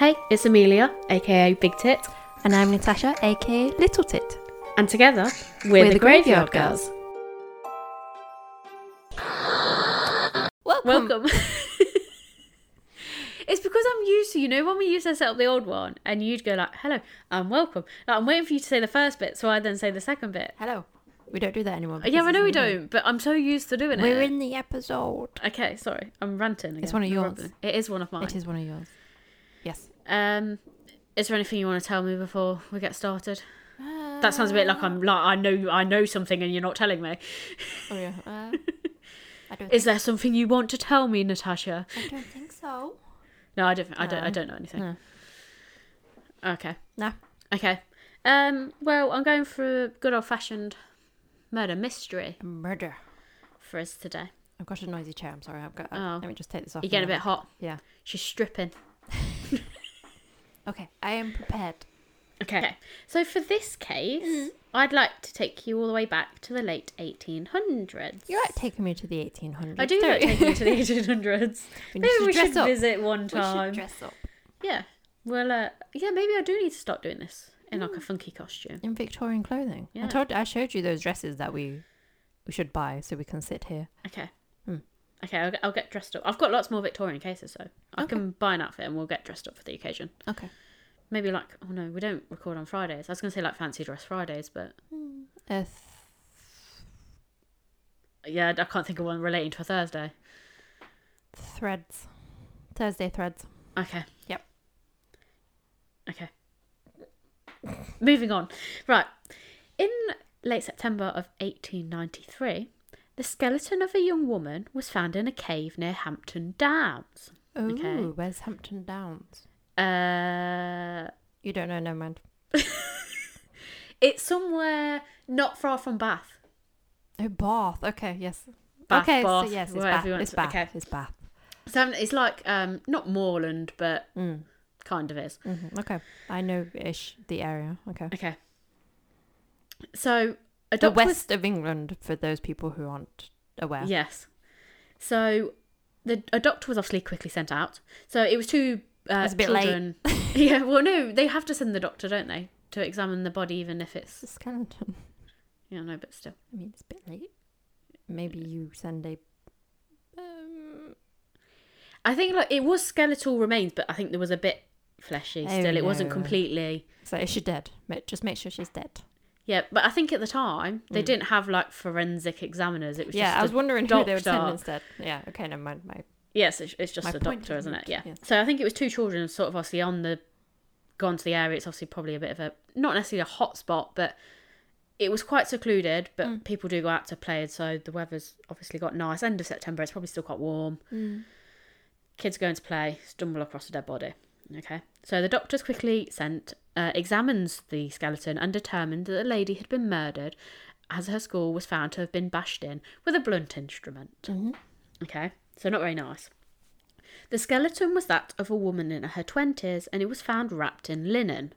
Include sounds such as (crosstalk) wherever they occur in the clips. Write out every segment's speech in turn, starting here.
Hey, it's Amelia, aka Big Tit, And I'm Natasha, aka Little Tit. and together we're, the, Graveyard Girls. (gasps) Welcome. Welcome. (laughs) it's because I'm used to, you know, when we used to set up the old one and you'd go like, hello, and welcome. Like, I'm waiting for you to say the first bit, so I then say the second bit. Hello. We don't do that anymore. Uh, yeah, I know we the- don't, but I'm so used to doing it. We're in the episode. Okay, sorry, I'm ranting again. It's one of yours. It is one of mine. It is one of yours. Yes. Um, is there anything you want to tell me before we get started? That sounds a bit like I'm like I know I know something and you're not telling me. Oh yeah. Uh, (laughs) I don't. Is there something you want to tell me, Natasha? I don't think so. No, I don't. I don't. I don't know anything. No. Okay. No. Okay. Um. Well, I'm going for a good old fashioned murder mystery Murder. for us today. I've got a noisy chair. I'm sorry. I've got. Oh. Let me just take this off. You're getting a bit hot. Yeah. She's stripping. Okay. I am prepared. Okay. okay. So for this case, Mm. I'd like to take you all the way back to the late 1800s. You like taking me to the 1800s? I do don't like taking you to the 1800s. We need Maybe to we dress should up. visit one We time. should dress up Yeah. Well, uh, yeah, maybe I do need to start doing this in like a funky costume. in Victorian clothing. Yeah. I told. I showed you those dresses that we we should buy so we can sit here. Okay. Hmm. Okay, I'll, get- I'll get dressed up. I've got lots more Victorian cases, so I Okay. can buy an outfit and we'll get dressed up for the occasion. Okay. Maybe like, oh no, we don't record on Fridays. I was going to say like fancy dress Fridays, but Uh, yeah, I can't think of one relating to a Thursday. threads. Thursday threads. Okay. Yep. Okay. Moving on. Right. In late September of 1893, the skeleton of a young woman was found in a cave near Hampton Downs. Ooh, Okay. where's Hampton Downs? Uh, You don't know, never mind. (laughs) it's somewhere not far from Bath. Oh, Bath. Okay, yes. Bath, okay, Bath, so yes, it's Bath. It's Bath. okay. It's Bath. So it's like um not moorland, but Mm. kind of is. hmm Okay, I know ish the area. Okay, Okay. So the west of England for those people who aren't aware. Yes. So the a doctor was obviously quickly sent out. So it was two uh, It's a bit late. children. (laughs) yeah. Well, no, they have to send the doctor, don't they, to examine the body, even if It's a skeleton. yeah, no, but still. I mean, it's a bit late. Maybe you send a. Um, I think like it was skeletal remains, but I think there was a bit fleshy Oh, still. It wasn't completely. so is she dead? Just make sure she's dead. Yeah, but I think at the time they Mm. didn't have like forensic examiners. It was Yeah, just I was wondering who they would send instead. Yeah. Okay, never mind. My Yes, it's, it's just a doctor, is isn't it? moot, Yeah. So I think it was two children, sort of obviously on the gone to the area. It's obviously probably a bit of a not necessarily a hot spot, but it was quite secluded. But Mm. people do go out to play, and so the weather's obviously got nice. End of September, it's probably still quite warm. Kids going to play, stumble across a dead body. Okay, so the doctors quickly sent, uh, examines the skeleton and determined that the lady had been murdered, as her skull was found to have been bashed in with a blunt instrument. Mhm. Okay, so not very nice. The skeleton was that of a woman in her 20s and it was found wrapped in linen.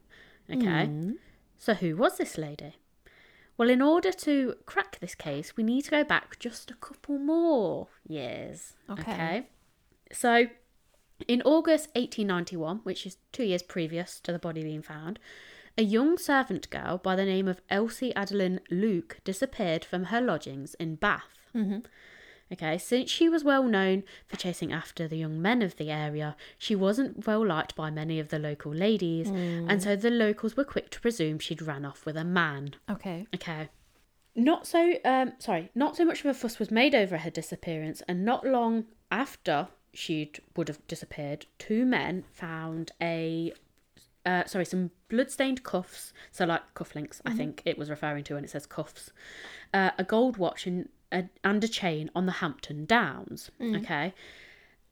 Okay, Mm. so who was this lady? Well, in order to crack this case, we need to go back just a couple more years. Okay. So, in August 1891, which is two years previous to the body being found, a young servant girl by the name of Elsie Adeline Luke disappeared from her lodgings in Bath. Mhm. Okay, since she was well known for chasing after the young men of the area, she wasn't well liked by many of the local ladies, and so the locals were quick to presume she'd ran off with a man. Okay. Okay. Not so um sorry, not so much of a fuss was made over her disappearance and not long after she would have disappeared, two men found a uh, sorry, some blood-stained cuffs, so like cufflinks, I think it was referring to when it says cuffs, uh, a gold watch and a, and a chain on the Hampton Downs. Okay,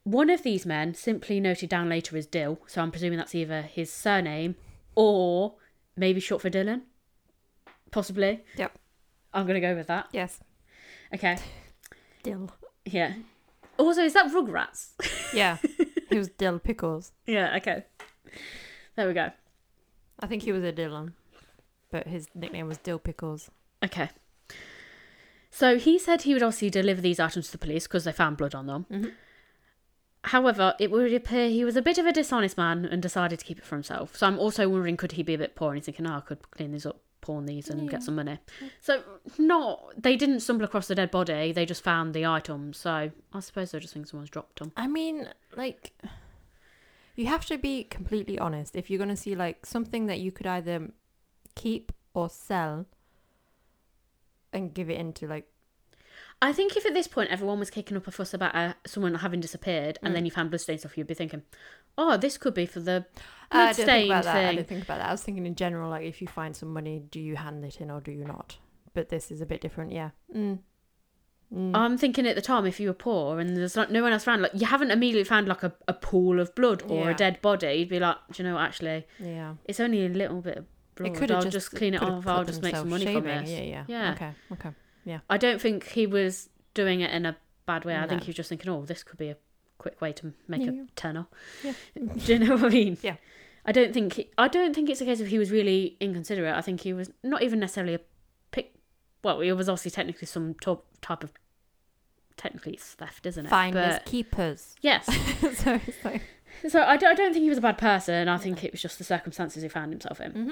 one of these men simply noted down later as Dill, so I'm presuming that's either his surname or maybe short for Dylan, possibly. Yep. I'm gonna go with that. Yes. Okay, Dill. yeah. Also, is that Rugrats? Yeah. (laughs) he was Dil Pickles. yeah. Okay. There we go. I think he was a Dylan, but his nickname was Dil Pickles. Okay. So he said he would obviously deliver these items to the police because they found blood on them. Mhm. However, it would appear he was a bit of a dishonest man and decided to keep it for himself. So I'm also wondering, could he be a bit poor? And he's thinking, oh, I could clean these up, pawn these, and Yeah. get some money. So not they didn't stumble across the dead body; they just found the items. So I suppose they're just think someone's dropped them. I mean, like, you have to be completely honest. If you're going to see, like, something that you could either keep or sell and give it into, like, I think if at this point everyone was kicking up a fuss about uh, someone having disappeared, and Mm. then you found bloodstains stuff, you'd be thinking, "Oh, this could be for the I didn't think bloodstain about that. I thing." didn't think about that. I was thinking in general, like, if you find some money, do you hand it in or do you not? But this is a bit different, yeah. Mm. Mm. I'm thinking at the time, if you were poor and there's not, no one else around, like you haven't immediately found like a, a pool of blood or Yeah. a dead body, you'd be like, do you know what, actually, yeah. it's only a little bit of blood. It could I'll just, just, clean it off. I'll just make some money from this. Yeah, yeah. Yeah. Okay, okay. Yeah. I don't think he was doing it in a bad way. I think he was just thinking, oh, this could be a quick way to make Yeah. a tenner. Yeah. (laughs) Do you know what I mean? Yeah. I don't think he, I don't think it's a case of he was really inconsiderate. I think he was not even necessarily a pick. Well, he was obviously technically some to- type of technically it's theft, isn't it? Finders But keepers. (laughs) yes. so it's like, So I don't, I don't think he was a bad person. I think it was just the circumstances he found himself in. Mhm.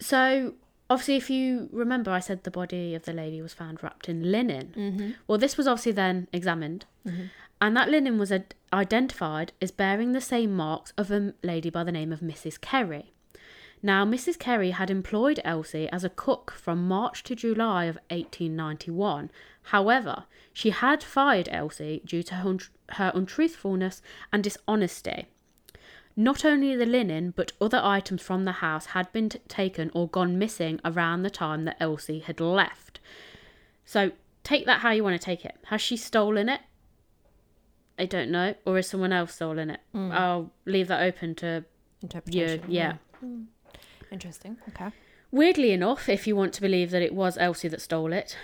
So obviously, if you remember, I said the body of the lady was found wrapped in linen. mm-hmm. Well, this was obviously then examined, Mhm. And that linen was ad- identified as bearing the same marks of a lady by the name of Mrs. Kerry. Now, Mrs. Kerry had employed Elsie as a cook from March to July of 1891. However, she had fired Elsie due to her, her untruthfulness and dishonesty. Not only the linen, but other items from the house had been t- taken or gone missing around the time that Elsie had left. So take that how you want to take it. Has she stolen it? I don't know. Or is someone else stolen it? Mm. I'll leave that open to Interpretation. yeah. Mm. Interesting. Okay. Weirdly enough, if you want to believe that it was Elsie that stole it,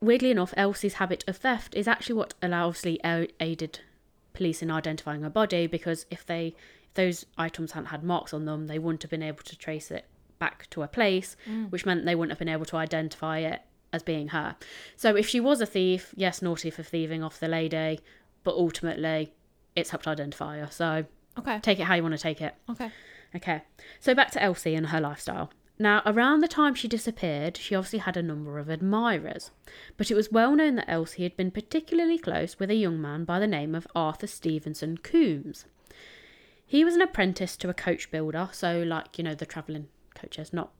weirdly enough, Elsie's habit of theft is actually what obviously aided police in identifying her body because if they if those items hadn't had marks on them, they wouldn't have been able to trace it back to a place, Mm. which meant they wouldn't have been able to identify it as being her. So if she was a thief, yes, naughty for thieving off the lady, but ultimately it's helped identify her. So Okay. take it how you want to take it. Okay. Okay, so back to Elsie and her lifestyle. Now, around the time she disappeared, she obviously had a number of admirers, but it was well known that Elsie had been particularly close with a young man by the name of Arthur Stevenson Coombs. He was an apprentice to a coach builder, so like, you know, the travelling coaches, not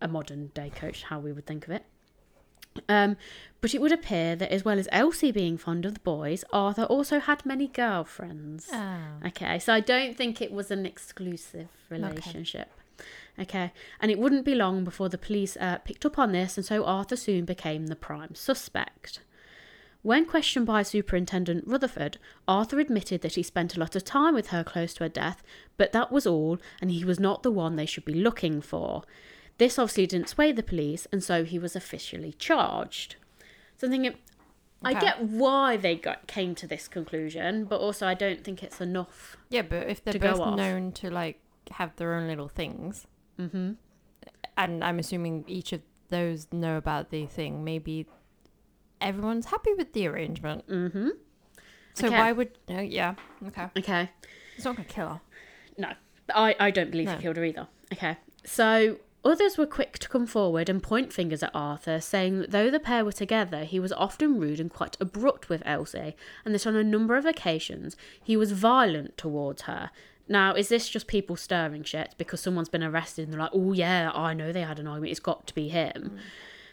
a modern day coach, how we would think of it. Um, but it would appear that as well as Elsie being fond of the boys, Arthur also had many girlfriends. Ah. Okay, so I don't think it was an exclusive relationship. Okay, and it wouldn't be long before the police uh, picked up on this, and so Arthur soon became the prime suspect. When questioned by Superintendent Rutherford, Arthur admitted that he spent a lot of time with her close to her death, but that was all, and he was not the one they should be looking for. This obviously didn't sway the police, and so he was officially charged. So I'm thinking, I get why they got came to this conclusion, but also I don't think it's enough. Yeah, but if they're both known to like have their own little things, Mm-hmm. and I'm assuming each of those know about the thing, maybe everyone's happy with the arrangement. Mm-hmm. So Okay. why would? Yeah. Okay. Okay. It's not gonna kill her. No, I, I don't believe No. he killed her either. Okay. So others were quick to come forward and point fingers at Arthur, saying that though the pair were together, he was often rude and quite abrupt with Elsie, and that on a number of occasions he was violent towards her. Now, is this just people stirring shit because someone's been arrested and they're like, oh yeah, I know they had an argument, it's got to be him?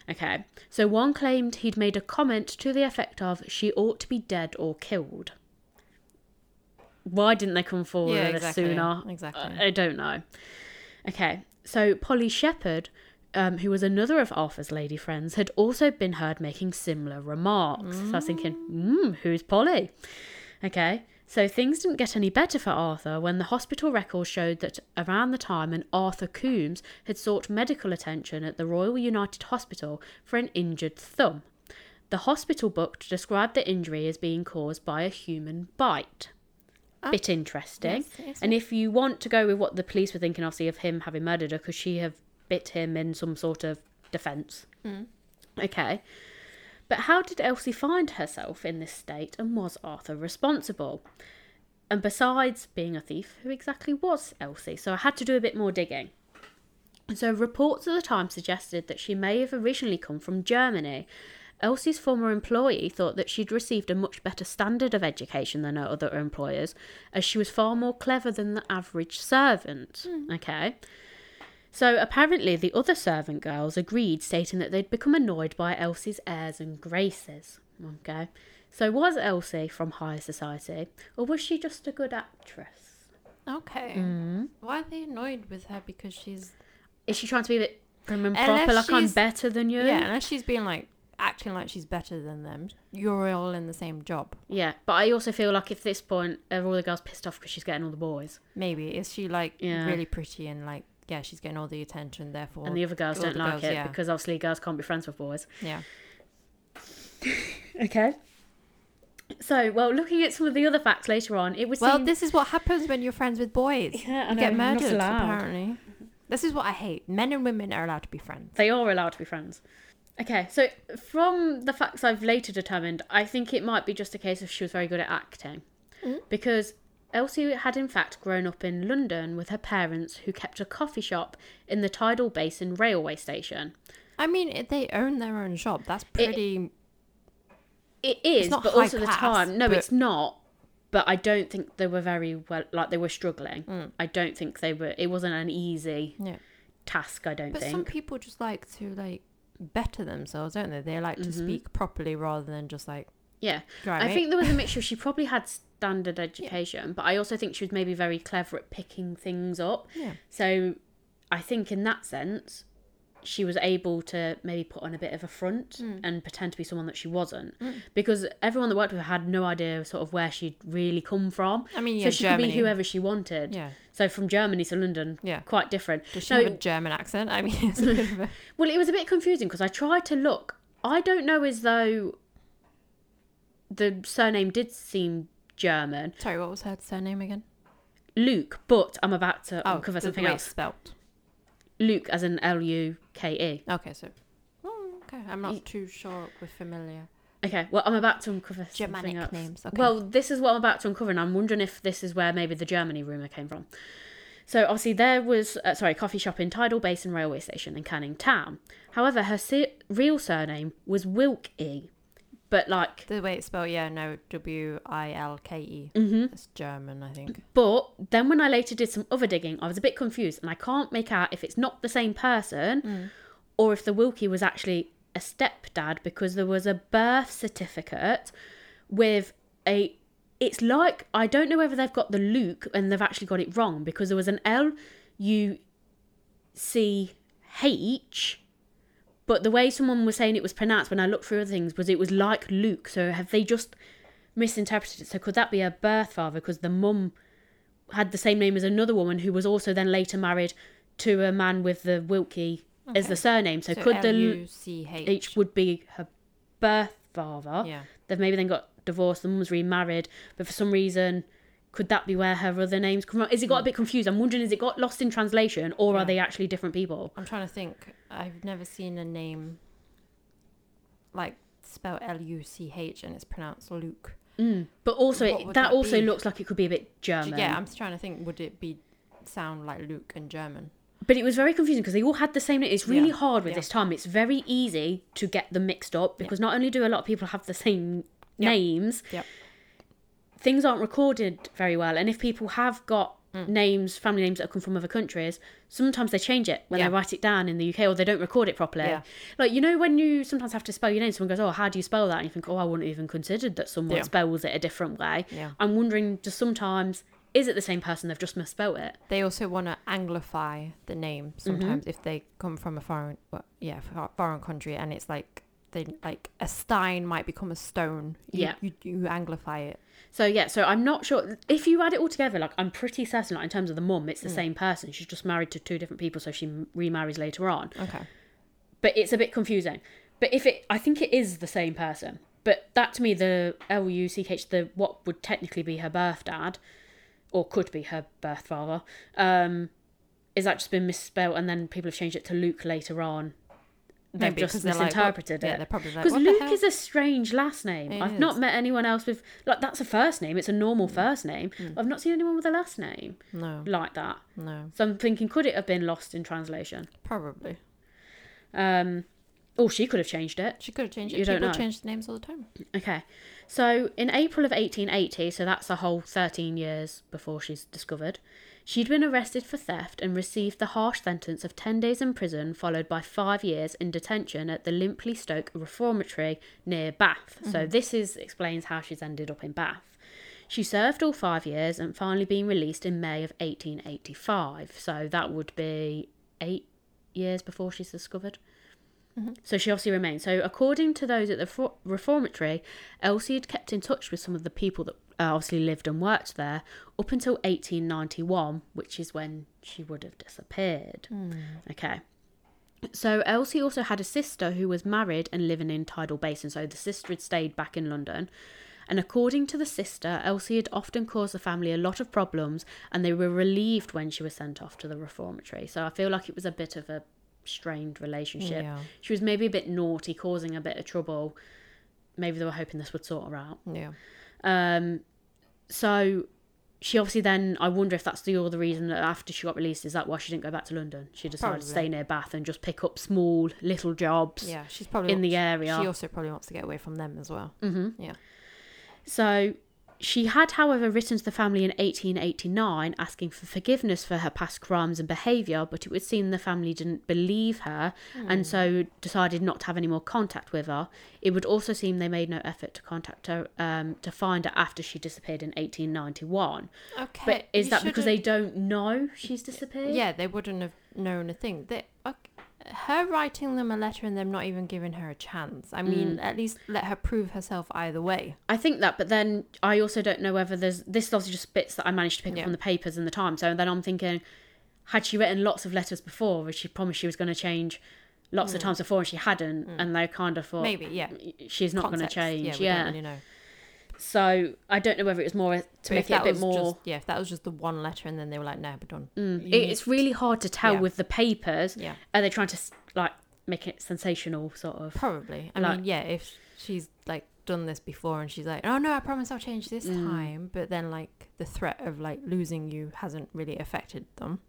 Mm. Okay. So one claimed he'd made a comment to the effect of, she ought to be dead or killed. Why didn't they come forward Yeah, exactly. sooner? Exactly. I don't know. Okay, so Polly Shepherd, um, who was another of Arthur's lady friends, had also been heard making similar remarks. So I was thinking, hmm, who's Polly? Okay, so things didn't get any better for Arthur when the hospital records showed that around the time an Arthur Coombs had sought medical attention at the Royal United Hospital for an injured thumb. The hospital book described the injury as being caused by a human bite. Ah. Bit interesting. Yes, yes, And if you want to go with what the police were thinking, obviously, of him having murdered her, could she have bit him in some sort of defence? Mm. Okay. But how did Elsie find herself in this state and was Arthur responsible? And besides being a thief, who exactly was Elsie? So I had to do a bit more digging. So reports at the time suggested that she may have originally come from Germany. Elsie's former employee thought that she'd received a much better standard of education than her other employers, as she was far more clever than the average servant. Okay. So apparently, the other servant girls agreed, stating that they'd become annoyed by Elsie's airs and graces. Okay. So was Elsie from high society, or was she just a good actress? Okay. Mm. Why are they annoyed with her? Because she's Is she trying to be a bit prim and proper, like I'm better than you? yeah, unless she's being like acting like she's better than them. You're all in the same job. Yeah, but I also feel like at this point, are all the girls pissed off because she's getting all the boys, Maybe is she like Yeah. really pretty and like yeah, she's getting all the attention. Therefore, and the other girls don't like girls, it yeah. because obviously girls can't be friends with boys. yeah. (laughs) Okay. So, well, looking at some of the other facts later on, it was Well, this is what happens when you're friends with boys. yeah, I know, get murdered. Apparently, this is what I hate. Men and women are allowed to be friends. They are allowed to be friends. Okay, so from the facts I've later determined, I think it might be just a case of she was very good at acting. Mm. Because Elsie had in fact grown up in London with her parents who kept a coffee shop in the Tidal Basin railway station. I mean, they own their own shop. That's pretty. It is, not but also the time. No, but- it's not. But I don't think they were very well. Like they were struggling. Mm. I don't think they were. It wasn't an easy yeah. task. I don't But think. some people just like to like better themselves, don't they? They like to Mhm. speak properly rather than just like. yeah, I think there was a mixture. (laughs) She probably had standard education, but I also think she was maybe very clever at picking things up. Yeah. So I think in that sense, she was able to maybe put on a bit of a front Mm. and pretend to be someone that she wasn't. Mm. Because everyone that worked with her had no idea sort of where she'd really come from. I mean, yeah, so she Germany. could be whoever she wanted. Yeah. So from Germany to London, Yeah. quite different. Does she No, have a German accent? I mean, (laughs) it's a bit of a... (laughs) Well, it was a bit confusing because I tried to look. I don't know as though the surname did seem German, Sorry, what was her surname again? Luke, but I'm about to Oh, uncover something else. spelt. Luke as in L U K E. Okay, so. Oh, okay. I'm not too sure we're familiar. Okay, well, I'm about to uncover Germanic else. names. Okay. Well, this is what I'm about to uncover, and I'm wondering if this is where maybe the Germany rumour came from. So, obviously, there was, uh, sorry, a coffee shop in Tidal Basin Railway Station in Canning Town. However, her se- real surname was Wilke, but like, the way it's spelled, yeah, no, W I L K E. hmm It's German, I think. but then when I later did some other digging, I was a bit confused, and I can't make out if it's not the same person Mm. or if the Wilkie was actually a stepdad because there was a birth certificate with a it's like I don't know whether they've got the Luke and they've actually got it wrong because there was an L U C H but the way someone was saying it was pronounced when I looked through other things was it was like Luke. So have they just misinterpreted it? So could that be a birth father? Because the mum had the same name as another woman who was also then later married to a man with the Wilkie as the surname. So, could the L- L-U-C-H. H. would be her birth father. Yeah. they've maybe then got divorced the mum's remarried but for some reason could that be where her other names come from is it got a bit confused i'm wondering is it got lost in translation or Hmm. Yeah. are they actually different people I'm trying to think. I've never seen a name like spelled L U C H and it's pronounced Luke. mm. but also it, that, that also be? looks like it could be a bit german Yeah, I'm just trying to think. Would it be sound like Luke in German? but it was very confusing because they all had the same name it's really Yeah. hard with Yeah. this time it's very easy to get them mixed up because not only do a lot of people have the same names Yep. Things aren't recorded very well and if people have got Mm. names family names that come from other countries sometimes they change it when Yeah. they write it down in the uk or they don't record it properly Yeah. like you know when you sometimes have to spell your name someone goes oh how do you spell that and you think oh i wouldn't even considered that someone Yeah. spells it a different way Yeah. i'm wondering just sometimes is it the same person they've just misspelled it They also want to anglify the name Mm-hmm. sometimes if they come from a foreign, well, yeah, foreign country, and it's like they like a stein might become a stone. You, Yeah. you, you anglify it. So yeah so i'm not sure if you add it all together like i'm pretty certain like in terms of the mum it's the Mm. same person she's just married to two different people so she remarries later on Okay. but it's a bit confusing. But if it, I think it is the same person. But that to me, the L U C H, the what would technically be her birth dad, or could be her birth father, um, is that just been misspelled, and then people have changed it to Luke later on, they've Maybe, just they're like, misinterpreted Yeah, it. they're probably like, Because the Luke hell? is a strange last name. It I've not met anyone else with like that's a first name. It's a normal first name. Mm. I've not seen anyone with a last name No, like that. no, So I'm thinking, could it have been lost in translation? probably. Um, or she could have changed it. She could have changed it. You don't People know. change names all the time. Okay. So in April of 1880, so that's a whole 13 years before she's discovered, she'd been arrested for theft and received the harsh sentence of 10 days in prison, followed by five years in detention at the Limpley Stoke Reformatory near Bath. So mm-hmm. this is explains how she's ended up in Bath. She served all five years and finally been released in May of 1885. So that would be eight years before she's discovered. Mm-hmm. So she obviously remained. So according to those at the reformatory, Elsie had kept in touch with some of the people that uh, obviously lived and worked there up until 1891, which is when she would have disappeared. Okay. So Elsie also had a sister who was married and living in Tidal Basin. So the sister had stayed back in London. And according to the sister, Elsie had often caused the family a lot of problems and they were relieved when she was sent off to the reformatory. So I feel like it was a bit of a strained relationship. Yeah. She was maybe a bit naughty, causing a bit of trouble. Maybe they were hoping this would sort her out. Yeah. Um, so she obviously then, I wonder if that's the other reason that after she got released, is that why she didn't go back to London? She decided to stay near Bath and just pick up small little jobs Yeah. She's probably in the area. She also probably wants to get away from them as well. hmm Yeah. So she had, however, written to the family in 1889 asking for forgiveness for her past crimes and behaviour, but it would seem the family didn't believe her and so decided not to have any more contact with her. It would also seem they made no effort to contact her um, to find her after she disappeared in 1891. Okay. But is you that because they don't know she's disappeared? Yeah, they wouldn't have known a thing. They, okay, her writing them a letter and them not even giving her a chance. I mean, Mm. at least let her prove herself either way. I think that, but then I also don't know whether there's this is obviously just bits that I managed to pick Yeah. up from the papers and the time. So then I'm thinking, had she written lots of letters before, or she promised she was going to change lots of times before and she hadn't, and they kind of thought Mm. Maybe, yeah. she's not going to change. Yeah, Yeah, really know. So I don't know whether it was more to But make it a bit more. just yeah, if that was just the one letter and then they were like, no, we're done. Mm, it- it's really hard to tell Yeah. with the papers. Yeah, Are they trying to like make it sensational, sort of? probably. I Like- mean, yeah, if she's like done this before and she's like, oh no, I promise I'll change this Mm. time, but then like the threat of like losing you hasn't really affected them.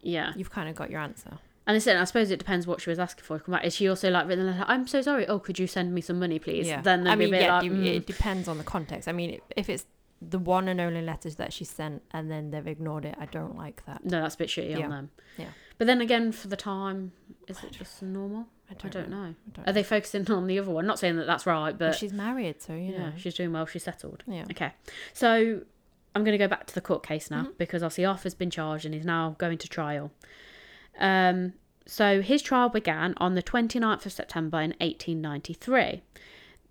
Yeah. You've kind of got your answer. And I said, I suppose it depends what she was asking for. Come back. Is she also like written letter? I'm so sorry. Oh, could you send me some money, please? Yeah. Then I mean, yeah, like, you- mm. it depends on the context. I mean, if it's the one and only letters that she sent and then they've ignored it, I don't like that. No, that's a bit shitty Yeah. on them. Yeah. But then again, for the time, is it just normal? I I don't, don't know. I don't Are they focusing on the other one? Not saying that that's right, Well, but she's married, so you yeah, know. she's doing well. She's settled. Yeah. Okay. So I'm going to go back to the court case now Mhm. because obviously Arthur's been charged and he's now going to trial. Um, so his trial began on the 29th of September in 1893.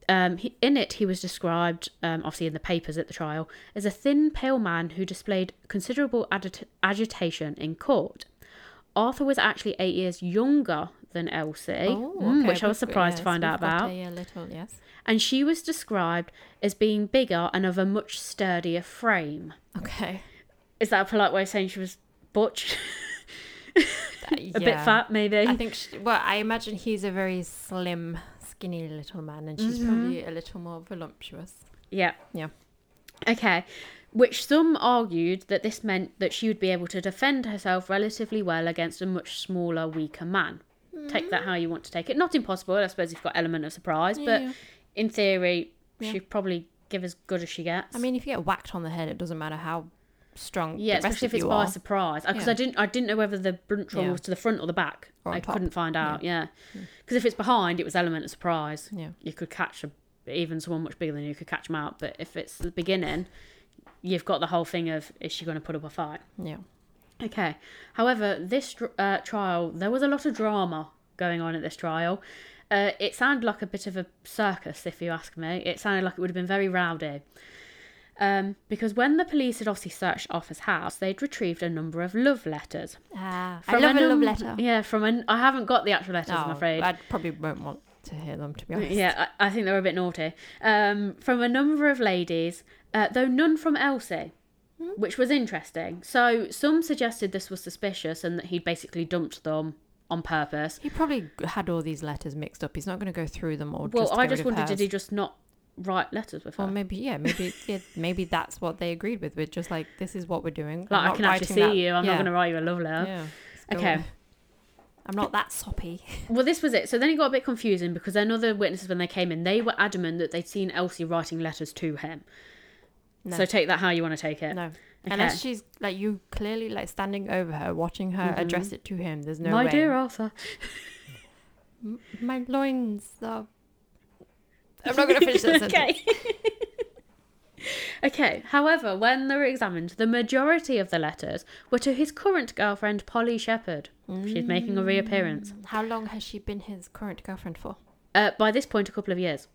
Um, he, in it, he was described, um, obviously in the papers at the trial, as a thin, pale man who displayed considerable agit- agitation in court. Arthur was actually eight years younger than Elsie, Oh, mm, okay, which I was surprised to find out about. A, little, yes. And she was described as being bigger and of a much sturdier frame. Okay. Is that a polite way of saying she was butch? (laughs) a (laughs) a bit fat, maybe? I think, she, well, I imagine he's a very slim, skinny little man, and she's Mhm. probably a little more voluptuous. Yeah. Yeah. Okay. Which some argued that this meant that she would be able to defend herself relatively well against a much smaller, weaker man. Take that how you want to take it. Not impossible, I suppose, if you've got element of surprise, but Yeah. in theory, Yeah. she'd probably give as good as she gets. I mean, if you get whacked on the head, it doesn't matter how strong yeah, especially if it's by are. surprise. Because Yeah. I didn't, I didn't know whether the blunt trauma Yeah. was to the front or the back. Or I couldn't find Yeah. out. Yeah, because if it's behind, it was element of surprise. Yeah. you could catch a, even someone much bigger than you could catch them out. But if it's the beginning, you've got the whole thing of is she going to put up a fight? Yeah. Okay. However, this uh, trial there was a lot of drama going on at this trial. Uh, it sounded like a bit of a circus, if you ask me. It sounded like it would have been very rowdy. Um, because when the police had obviously searched Arthur's house, they'd retrieved a number of love letters. Ah, I From love a love num- letter. Yeah, from an. I haven't got the actual letters, I'm Oh, afraid. I probably won't want to hear them, to be honest. Yeah, I, I think they were a bit naughty. Um, from a number of ladies, uh, though none from Elsie, which was interesting. So some suggested this was suspicious and that he'd basically dumped them on purpose. He probably had all these letters mixed up. He's not going to go through them all. Well, just I just wondered, did he just not write letters with her? Or maybe, yeah, maybe, yeah, maybe that's what they agreed with. With just like, this is what we're doing. like, I can actually see that- you. I'm yeah. not going to write you a love letter. Yeah. Okay. I'm not that soppy. (laughs) Well, this was it. So then it got a bit confusing because then other witnesses, when they came in, they were adamant that they'd seen Elsie writing letters to him. No. So take that how you want to take it. no. Okay. Unless she's like you clearly like standing over her, watching her Mhm. address it to him. There's no My way. dear Arthur. M- my loins are. I'm not going to finish that (laughs) sentence. okay. (laughs) okay. However, when they were examined, the majority of the letters were to his current girlfriend, Polly Shepherd. She's making a reappearance. How long has she been his current girlfriend for? Uh, by this point, a couple of years.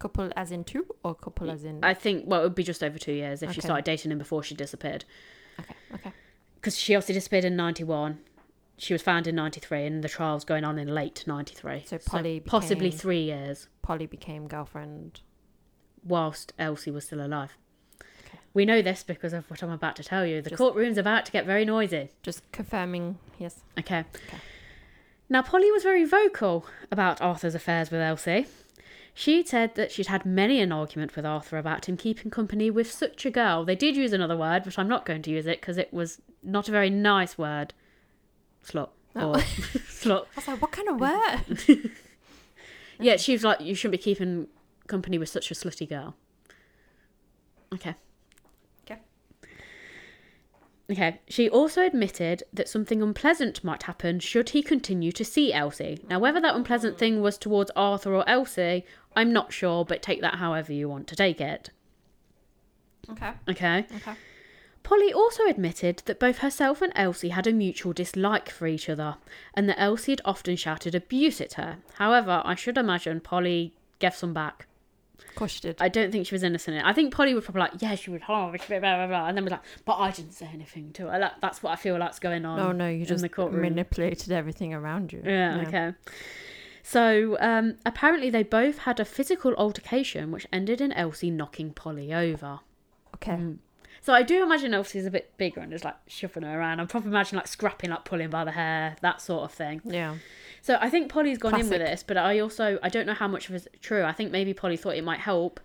Couple as in two, or couple as in? I think, well, it would be just over two years if she started dating him before she disappeared. okay, okay. Because she obviously disappeared in 91. She was found in 93, and the trial's going on in late 93. So Polly possibly became- three years Polly became girlfriend. whilst Elsie was still alive. Okay. We know this because of what I'm about to tell you. The Just- courtroom's about to get very noisy. Just confirming, yes. Okay. Okay. Now, Polly was very vocal about Arthur's affairs with Elsie. She'd said that she'd had many an argument with Arthur about him keeping company with such a girl. They did use another word, but I'm not going to use it because it was not a very nice word. Slut. Oh. Or (laughs) slut. I was like, what kind of word? (laughs) Yeah, she was like, you shouldn't be keeping company with such a slutty girl. Okay. Okay. Okay. She also admitted that something unpleasant might happen should he continue to see Elsie. Now, whether that unpleasant thing was towards Arthur or Elsie, I'm not sure, but take that however you want to take it. okay, Okay. okay. Polly also admitted that both herself and Elsie had a mutual dislike for each other, and that Elsie had often shouted abuse at her. However, I should imagine Polly gave some back. Of course she did. I don't think she was innocent. in. I think Polly would probably like, yeah, she would harm, blah, blah, blah, blah, and then was like, but I didn't say anything to her. That, that's what I feel like's going on. Oh no, you just manipulated everything around you. Yeah, okay. So um, apparently they both had a physical altercation, which ended in Elsie knocking Polly over. Okay. Mm. So I do imagine Elsie's a bit bigger and just like shoving her around. I'm probably imagine like scrapping, like pulling by the hair, that sort of thing. Yeah. So I think Polly's gone in with this, but I also I don't know how much of it's true. I think maybe Polly thought it might help,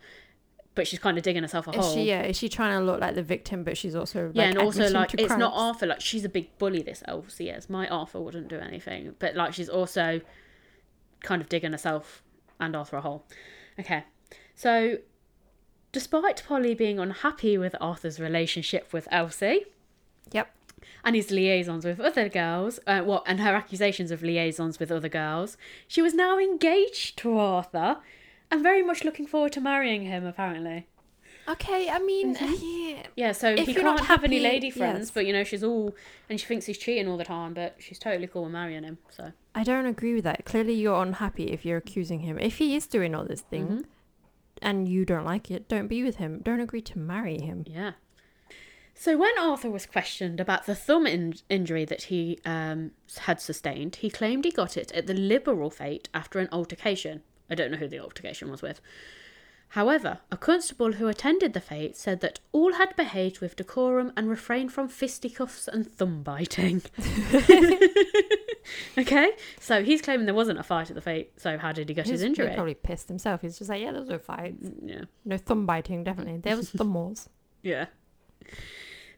but she's kind of digging herself a Is hole. she? Yeah. Is she trying to look like the victim, but she's also like, yeah, and also like it's not? Arthur. Like she's a big bully. This Elsie is. My Arthur wouldn't do anything, but like she's also kind of digging herself and Arthur a hole. Okay, so despite Polly being unhappy with Arthur's relationship with Elsie, Yep. and his liaisons with other girls, uh, what and her accusations of liaisons with other girls, she was now engaged to Arthur, and very much looking forward to marrying him. Apparently, Okay. I mean, yeah. yeah. So If he can't have any lady friends, yes. but you know she's all, and she thinks he's cheating all the time, but she's totally cool with marrying him. So I don't agree with that. Clearly, you're unhappy if you're accusing him. If he is doing all this thing Mhm. And you don't like it, don't be with him. Don't agree to marry him. yeah. So when Arthur was questioned about the thumb in- injury that he um, had sustained, he claimed he got it at the Liberal fete after an altercation. I don't know who the altercation was with. However, a constable who attended the fete said that all had behaved with decorum and refrained from fisticuffs and thumb biting. (laughs) (laughs) (laughs) okay, so he's claiming there wasn't a fight at the fete. So how did he get He's his injury? probably pissed himself. He's just like, yeah, those were fights. Mm, yeah. No thumb biting, definitely. There was (laughs) thumb wars. Yeah.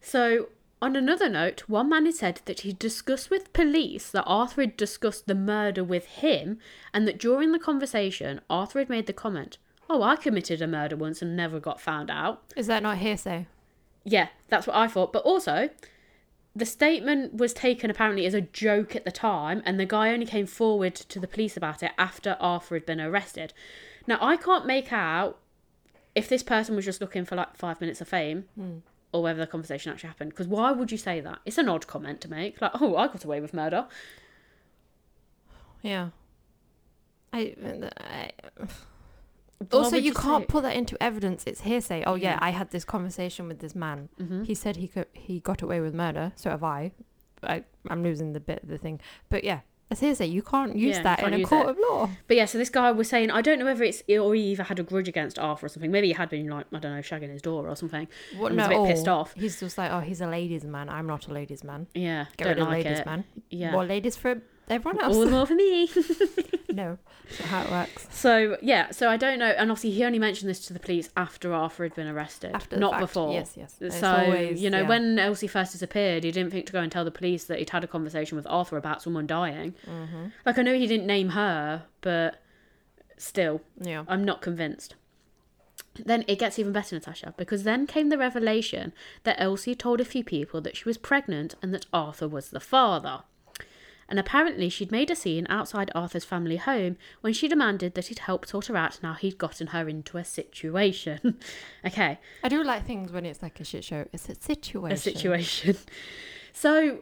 So, on another note, one man had said that he discussed with police that Arthur had discussed the murder with him, and that during the conversation, Arthur had made the comment, Oh, I committed a murder once and never got found out. Is that not hearsay? Yeah, that's what I thought. But also, the statement was taken apparently as a joke at the time, and the guy only came forward to the police about it after Arthur had been arrested. Now, I can't make out if this person was just looking for like five minutes of fame hmm. or whether the conversation actually happened. Because why would you say that? It's an odd comment to make. Like, oh, I got away with murder. Yeah. I, I also you, can't it? put that into evidence. It's hearsay. Oh yeah, Yeah. I had this conversation with this man. Mhm. He said he could he got away with murder. So have I. I I'm losing the bit of the thing. But yeah, that's hearsay. You can't use Yeah, that can't in a court it. of law. But yeah, so this guy was saying, I don't know whether it's or he either had a grudge against Arthur or something. Maybe he had been like, I don't know, shagging his door or something. What? And was No, a bit pissed oh, off. He's just like, oh, he's a ladies' man. I'm not a ladies' man. Yeah, Get don't rid of like ladies' it. man. Yeah, More ladies for Everyone else. All the more for me. (laughs) no, that's how it works. So yeah, so I don't know, and obviously he only mentioned this to the police after Arthur had been arrested, After not fact. before. Yes, yes. It's So always- you know, yeah. when Elsie first disappeared, he didn't think to go and tell the police that he'd had a conversation with Arthur about someone dying. Mm-hmm. Like I know he didn't name her, but still, Yeah. I'm not convinced. Then it gets even better, Natasha, because then came the revelation that Elsie told a few people that she was pregnant and that Arthur was the father. And apparently, she'd made a scene outside Arthur's family home when she demanded that he'd help sort her out now he'd gotten her into a situation. (laughs) okay, I do like things when it's like a shit show. It's a situation. a situation. (laughs) So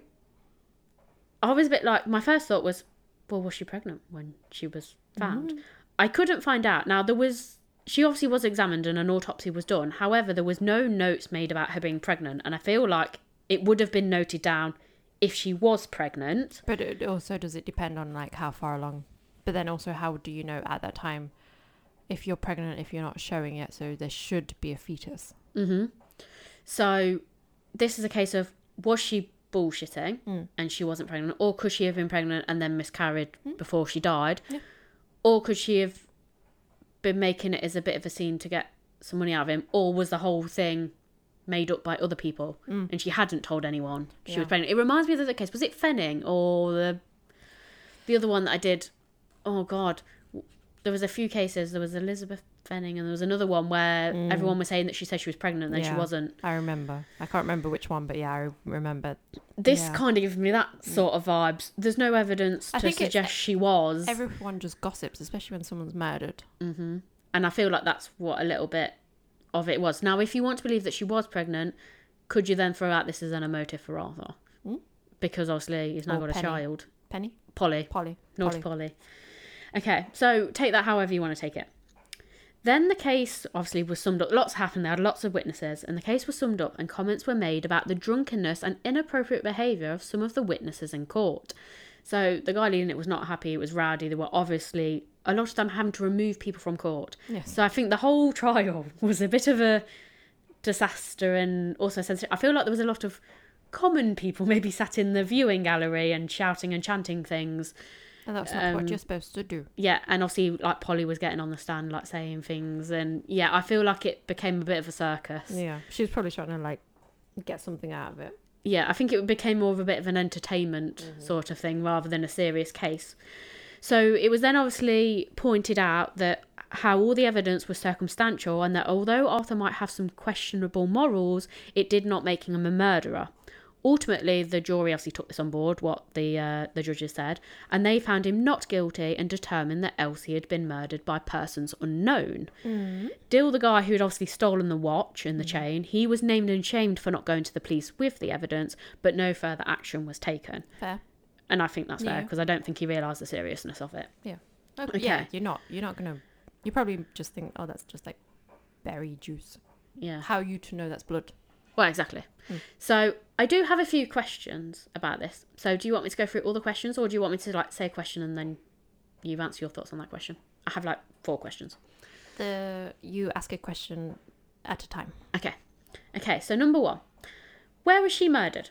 I was a bit like, my first thought was, well, was she pregnant when she was found? Mm. I couldn't find out. Now, there was, she obviously was examined and an autopsy was done. However, there was no notes made about her being pregnant. And I feel like it would have been noted down if she was pregnant. But it also does it depend on like how far along. But then also how do you know at that time if you're pregnant if you're not showing it? So there should be a fetus. hmm So this is a case of, was she bullshitting Mm. and she wasn't pregnant? Or could she have been pregnant and then miscarried Mm. before she died? Yeah. Or could she have been making it as a bit of a scene to get some money out of him? Or was the whole thing made up by other people Mm. and she hadn't told anyone she Yeah. was pregnant? It reminds me of the other case. Was it Fenning or the the other one that I did? Oh God, there was a few cases. There was Elizabeth Fenning and there was another one where Mm. everyone was saying that she said she was pregnant and then she wasn't. I remember. I can't remember which one, but yeah, I remember. This Yeah. kind of gives me that sort of vibes. There's no evidence I to suggest she was. Everyone just gossips, especially when someone's murdered. hmm And I feel like that's what a little bit of it was. Now, if you want to believe that she was pregnant, could you then throw out this as an emotive for Arthur? Mm. Because obviously he's now Or got a child. Penny, Polly. Polly, Naughty Polly. Polly. Okay, so take that however you want to take it. Then the case obviously was summed up. Lots happened. They had lots of witnesses, and the case was summed up, and comments were made about the drunkenness and inappropriate behaviour of some of the witnesses in court. So the guy leading it was not happy. It was rowdy. They were obviously a lot of time having to remove people from court. Yes. So I think the whole (laughs) trial was a bit of a disaster and also sensitive. I feel like there was a lot of common people (laughs) maybe sat in the viewing gallery and shouting and chanting things. And that's not Um, what you're supposed to do. Yeah, and obviously like Polly was getting on the stand like saying things and yeah, I feel like it became a bit of a circus. Yeah, Yeah, she was probably trying to like get something out of it. Yeah, I think it became more of a bit of an entertainment sort of thing rather than a serious case. So it was then obviously pointed out that how all the evidence was circumstantial and that although Arthur might have some questionable morals, it did not make him a murderer. Ultimately, the jury obviously took this on board, what the uh, the judges said, and they found him not guilty and determined that Elsie had been murdered by persons unknown. Dill, the guy who had obviously stolen the watch and the chain, he was named and shamed for not going to the police with the evidence, but no further action was taken. Fair. And I think that's fair Yeah. because I don't think he realised the seriousness of it. Okay. Okay. Yeah, you're not. You're not gonna. You probably just think, oh, that's just like berry juice. Yeah. How are you to know that's blood? Well, exactly. Mm. So I do have a few questions about this. So do you want me to go through all the questions, or do you want me to like say a question and then you answer your thoughts on that question? I have like four questions. The you ask a question at a time. Okay. Okay. So number one, where was she murdered?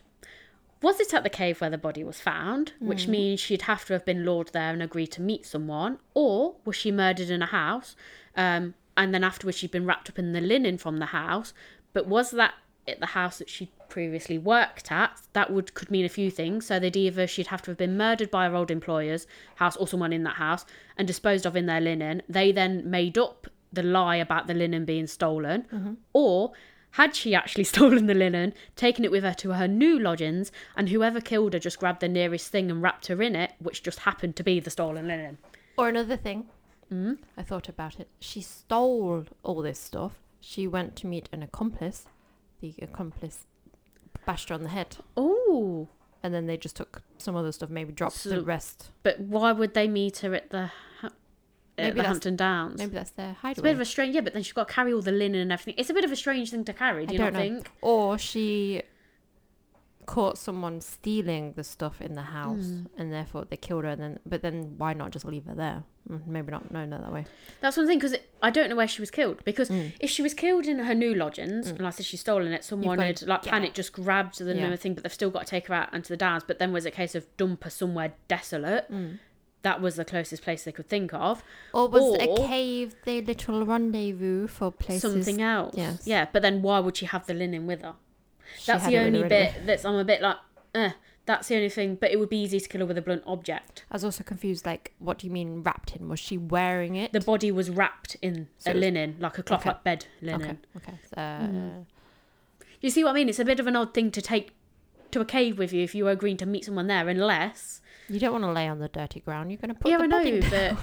Was it at the cave where the body was found, which means she'd have to have been lured there and agreed to meet someone, or was she murdered in a house, um, and then afterwards she'd been wrapped up in the linen from the house? But was that at the house that she'd previously worked at? That would could mean a few things. So they'd either she'd have to have been murdered by her old employer's house or someone in that house and disposed of in their linen. They then made up the lie about the linen being stolen, or had she actually (laughs) stolen the linen, taken it with her to her new lodgings, and whoever killed her just grabbed the nearest thing and wrapped her in it, which just happened to be the stolen linen? Or another thing. Mm? I thought about it. She stole all this stuff. She went to meet an accomplice. The accomplice bashed her on the head, Oh, and then they just took some other stuff. Maybe dropped So- the rest. but why would they meet her at the at Maybe the that's- Hampton Downs? Maybe that's their It's a hideaway. bit of a strange, yeah, but then she's got to carry all the linen and everything. It's a bit of a strange thing to carry, do you not know. think? Or she caught someone stealing the stuff in the house, Mm. and therefore they killed her. And then, but then why not just leave her there? Mm, Maybe not. No, no, that way. That's one thing because I don't know where she was killed. Because Mm. if she was killed in her new lodgings, and like I said, she's stolen it, someone had like panic just grabbed the yeah. thing, but they've still got to take her out into the downs. But then was it a case of dump her somewhere desolate? Mm. That was the closest place they could think of. Or was a cave the little rendezvous for places? Something else. yes. Yeah, but then why would she have the linen with her? She That's the only bit that's I'm a bit like, eh. That's the only thing. But it would be easy to kill her with a blunt object. I was also confused. Like, what do you mean wrapped in? Was she wearing it? The body was wrapped in So a linen, like a cloth Okay. like bed linen. Okay. So, You see what I mean? It's a bit of an odd thing to take to a cave with you if you were agreeing to meet someone there, unless. You don't want to lay on the dirty ground. You're going to put yeah, the I know, down. but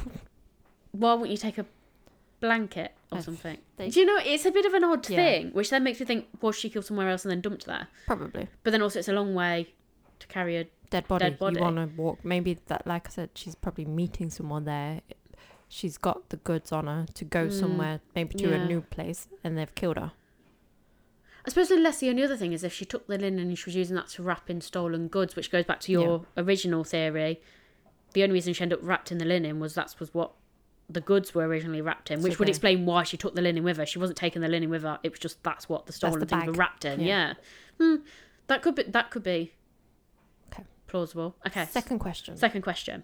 (laughs) why wouldn't you take a blanket or something? Do you know? It's a bit of an odd Yeah. thing, which then makes me think, was she killed somewhere else and then dumped there? Probably But then also, it's a long way to carry a. dead body. Dead body. You want to walk. Maybe that, like I said, she's probably meeting someone there. She's got the goods on her to go Mm, somewhere, maybe to yeah. a new place, and they've killed her. I suppose unless the only other thing is if she took the linen and she was using that to wrap in stolen goods, which goes back to your original theory. The only reason she ended up wrapped in the linen was that's was what the goods were originally wrapped in, which would explain why she took the linen with her. She wasn't taking the linen with her; it was just that's what the stolen the things were wrapped in. Yeah. Yeah, Hmm, that could be that could be Okay. plausible. Okay, Second question. Second question.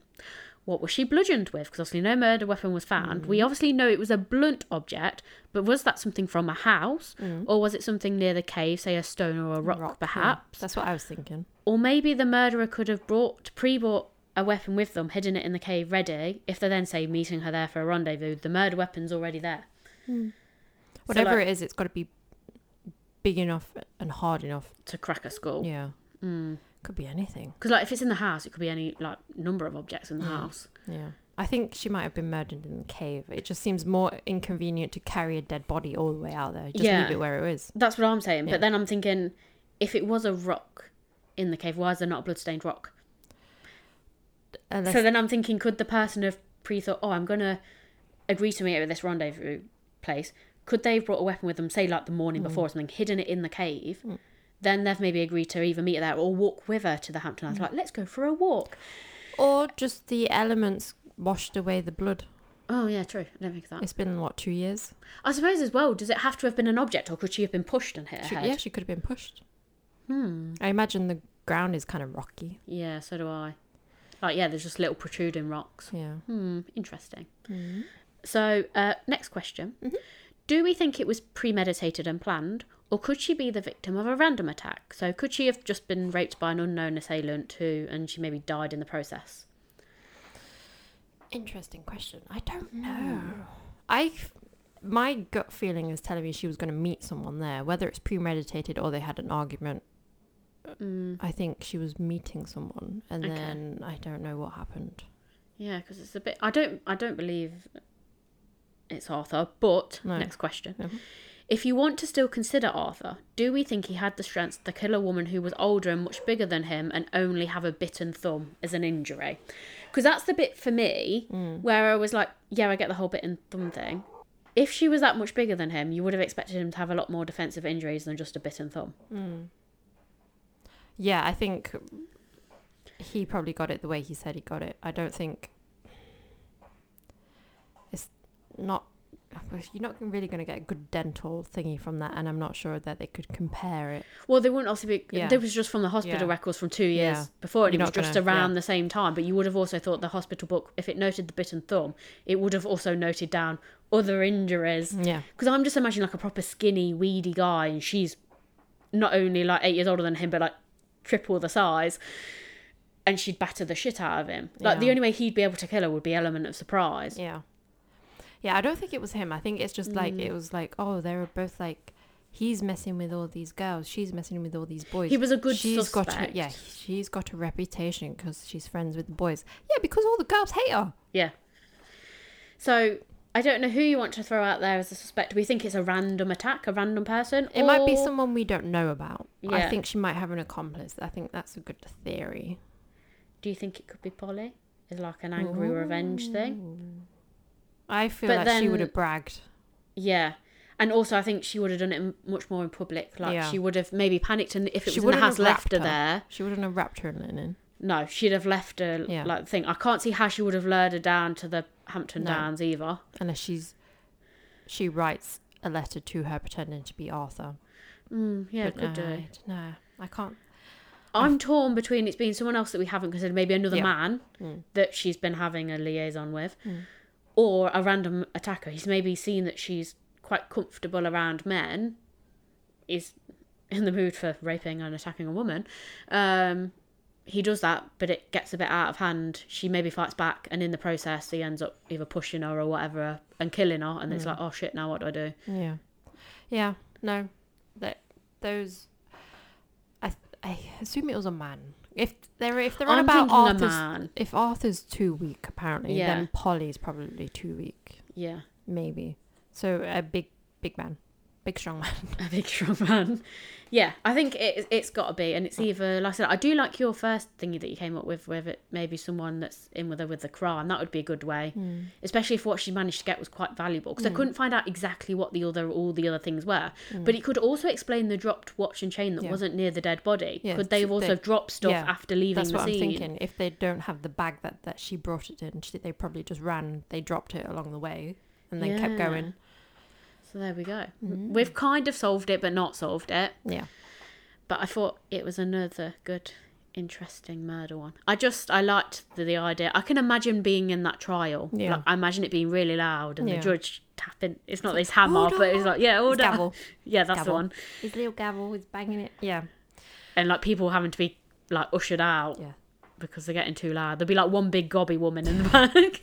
What was she bludgeoned with? Because obviously no murder weapon was found. Mm. We obviously know it was a blunt object, but was that something from a house? Mm. Or was it something near the cave, say a stone or a rock, yeah. perhaps? That's what I was thinking. Or maybe the murderer could have brought pre-bought a weapon with them, hidden it in the cave ready. If they're then, say, meeting her there for a rendezvous, the murder weapon's already there. Whatever like- it is, it's got to be big enough and hard enough. To crack a skull. Yeah. Because, Could be anything. Because like, if it's in the house, it could be any, like, number of objects in the Mm. house. Yeah. I think she might have been murdered in the cave. It just seems more inconvenient to carry a dead body all the way out there. Just Yeah. leave it where it is. That's what I'm saying. Yeah. But then I'm thinking, if it was a rock in the cave, why is there not a bloodstained rock? Unless, So then I'm thinking, could the person have pre-thought, oh, I'm gonna agree to meet at this rendezvous place? Could they have brought a weapon with them, say like the morning before or something, hidden it in the cave? Then they've maybe agreed to either meet her there or walk with her to the Hampton House. Like, let's go for a walk. or just the elements washed away the blood. Oh yeah, true. I don't think that. It's been what two years? I suppose as well. Does it have to have been an object, or could she have been pushed and hit her head? yeah, she could have been pushed. Hmm. I imagine the ground is kind of rocky. Yeah, so do I. Like, yeah, there's just little protruding rocks. Yeah. Hmm. Interesting. Mm. So, uh, next question. Mhm. Do we think it was premeditated and planned, or could she be the victim of a random attack? So, could she have just been raped by an unknown assailant who, and she maybe died in the process? Interesting question. I don't know. I, my gut feeling is telling me she was going to meet someone there, whether it's premeditated or they had an argument. Mm. I think she was meeting someone, and Okay. then I don't know what happened. Yeah, because it's a bit. I don't. I don't believe it's Arthur. But No. next question. If you want to still consider Arthur, do we think he had the strength to kill a woman who was older and much bigger than him and only have a bitten thumb as an injury? Because that's the bit for me Mm. where I was like, yeah, I get the whole bitten thumb thing. If she was that much bigger than him, you would have expected him to have a lot more defensive injuries than just a bitten thumb. Mm. Yeah, I think he probably got it the way he said he got it. I don't think it's not. You're not really going to get a good dental thingy from that, and I'm not sure that they could compare it. Well, they wouldn't also be. Yeah. Was just from the hospital Yeah. records from two years Yeah. before, and You're it was just gonna- around yeah. the same time. But you would have also thought the hospital book, if it noted the bitten thumb, it would have also noted down other injuries. Yeah, Because I'm just imagining like a proper skinny, weedy guy, and she's not only like eight years older than him, but like triple the size. And she'd batter the shit out of him. Like the only way he'd be able to kill her would be element of surprise. yeah, yeah. I don't think it was him. I think it's just like Mm. it was like, oh, they were both like, he's messing with all these girls, she's messing with all these boys. He was a good she's got suspect. a, yeah, she's got a reputation because she's friends with the boys. Yeah, because all the girls hate her. Yeah. So I don't know who you want to throw out there as a suspect. We think it's a random attack, a random person? It might be someone we don't know about. Yeah. I think she might have an accomplice. I think that's a good theory. Do you think it could be Polly? Is like an angry revenge thing? I feel But like she would have bragged. Yeah. And also, I think she would have done it much more in public. Like Yeah. she would have maybe panicked, and if it She was in the house, left her her. there. She wouldn't have wrapped her in linen. No, she'd have left her Yeah. like thing. I can't see how she would have lured her down to the Hampton No. Downs either. Unless she's she writes a letter to her pretending to be Arthur. Mm, yeah, But could do. no, No, I can't. I'm torn between it's being someone else that we haven't considered, maybe another Yeah. man Mm. that she's been having a liaison with, Mm. Or a random attacker. He's maybe seen that she's quite comfortable around men, is in the mood for raping and attacking a woman. Um, he does that, but it gets a bit out of hand. She maybe fights back, and in the process, he ends up either pushing her or whatever and killing her. And it's Mm. like, oh shit, now what do I do? Yeah, yeah. No, that those. I I assume it was a man. If they're if they're on I'm about Arthur's, man. if Arthur's too weak, apparently, Yeah. then Polly's probably too weak, Yeah, maybe. So a big big man, big strong man. (laughs) a big strong man. Yeah, I think it, it's got to be, and it's either like I said, I do like your first thingy that you came up with, with it maybe someone that's in with her with the crime. That would be a good way, hmm. especially if what she managed to get was quite valuable. Because I hmm. couldn't find out exactly what the other all the other things were, hmm. but it could also explain the dropped watch and chain that Yeah. wasn't near the dead body. Yeah, could they have also they- dropped stuff yeah, after leaving That's the what scene? I'm thinking. If they don't have the bag that that she brought it in, she, they probably just ran. They dropped it along the way and then kept going. So there we go. Mm. We've kind of solved it, but not solved it. Yeah. but I thought it was another good, interesting murder one. I just I liked the, the idea. I can imagine being in that trial. Yeah. Like, I imagine it being really loud and Yeah. the judge tapping. It's not this hammer, but it's like yeah, order. gavel. (laughs) Yeah, that's the one. His little gavel is banging it. Yeah. And like people having to be like ushered out Yeah. because they're getting too loud. There'll be like one big gobby woman in the (laughs) back.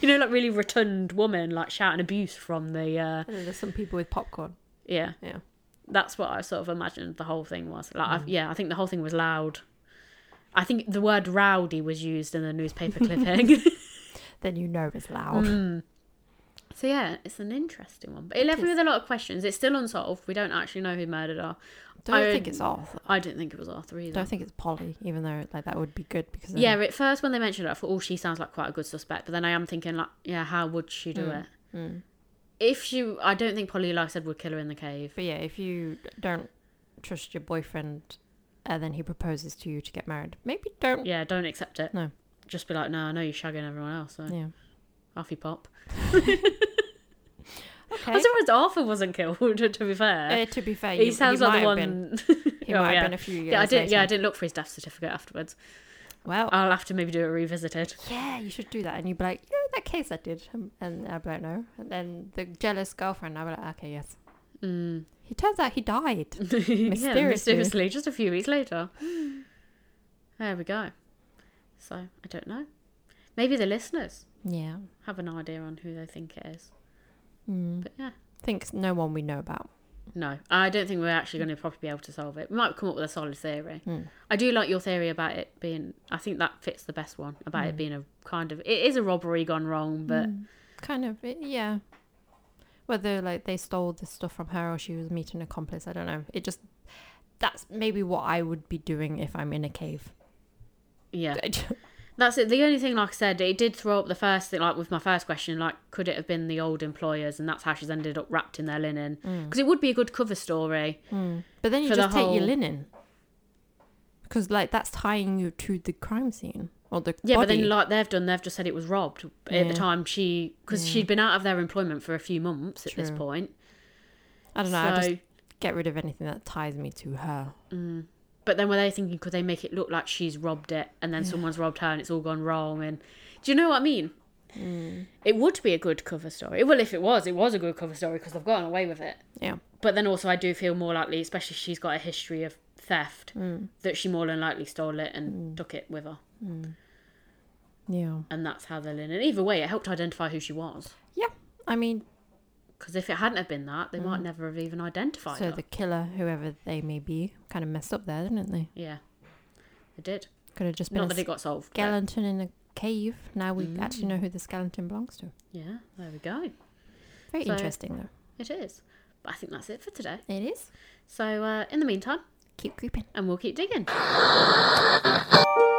You know, like really rotund woman like shouting abuse from the uh And there's some people with popcorn. yeah. Yeah. that's what I sort of imagined the whole thing was. Like, Mm. I've, yeah, I think the whole thing was loud. I think the word rowdy was used in the newspaper clipping. (laughs) Then you know it's loud. Mm. So yeah, it's an interesting one, but it left me with a lot of questions. It's still unsolved. We don't actually know who murdered her. Don't I- think it's Arthur. I don't think it was Arthur either. Don't think it's Polly, even though like that would be good because yeah, at first when they mentioned it, I thought, oh, she sounds like quite a good suspect. But then I am thinking, like, yeah, how would she do Mm. it? Mm. If she, I don't think Polly, like I said, would kill her in the cave. But yeah, if you don't trust your boyfriend, and then he proposes to you to get married, maybe don't. Yeah, don't accept it. No. Just be like, no, I know you're shagging everyone else, so Yeah. Off you pop. (laughs) Okay. I'm surprised Arthur wasn't killed. (laughs) To be fair, Uh, to be fair, he you- sounds he like the one. (laughs) He Oh, might yeah. have been a few years. Yeah, I didn't. Yeah, I didn't look for his death certificate afterwards. Well, I'll have to maybe do it revisited. yeah, you should do that, and you'd be like, you know, that case I did, um, and I'd be like, no, and then the jealous girlfriend, I'd be like, okay, yes. Mm. He turns out he died. yeah, Mysteriously. mysteriously, just a few weeks later. (gasps) there we go. So I don't know. Maybe the listeners Yeah. have an idea on who they think it is. Mm. But yeah, Thinks no one we know about. no, I don't think we're actually going to probably be able to solve it. We might come up with a solid theory. Mm. I do like your theory about it being. I think that fits the best one about it Mm. being a kind of. It is a robbery gone wrong, but Mm. kind of, it, yeah. Whether like they stole the stuff from her or she was meeting an accomplice, I don't know. It just that's maybe what I would be doing if I'm in a cave. yeah. (laughs) That's it. The only thing, like I said, it did throw up the first thing, like with my first question, like, could it have been the old employers, and that's how she's ended up wrapped in their linen? Because it would be a good cover story. Mm. But then you just take your linen. Because like that's tying you to the crime scene or the Yeah, but body. then like they've done, they've just said it was robbed at Yeah. the time she, because Yeah. she'd been out of their employment for a few months at this point. I don't know. I So, just get rid of anything that ties me to her. mm. But then were they thinking, could they make it look like she's robbed it, and then Yeah. someone's robbed her, and it's all gone wrong? And do you know what I mean? Mm. It would be a good cover story. Well, if it was, it was a good cover story because they've gotten away with it. Yeah. But then also, I do feel more likely, especially she's got a history of theft, Mm. that she more than likely stole it and Mm. took it with her. Mm. Yeah. And that's how they're in. And Either way, it helped identify who she was. Yeah. I mean, Because if it hadn't have been that, they might Mm. never have even identified so her. the killer, whoever they may be, kind of messed up there, didn't they? Yeah, they did. Could have just been Not a that it got solved. but- skeleton in a cave. Now we Mm. actually know who the skeleton belongs to. Yeah, there we go. Very So- interesting, though. It is. But I think that's it for today. It is. So uh, in the meantime, Keep creeping. and we'll keep digging. (laughs)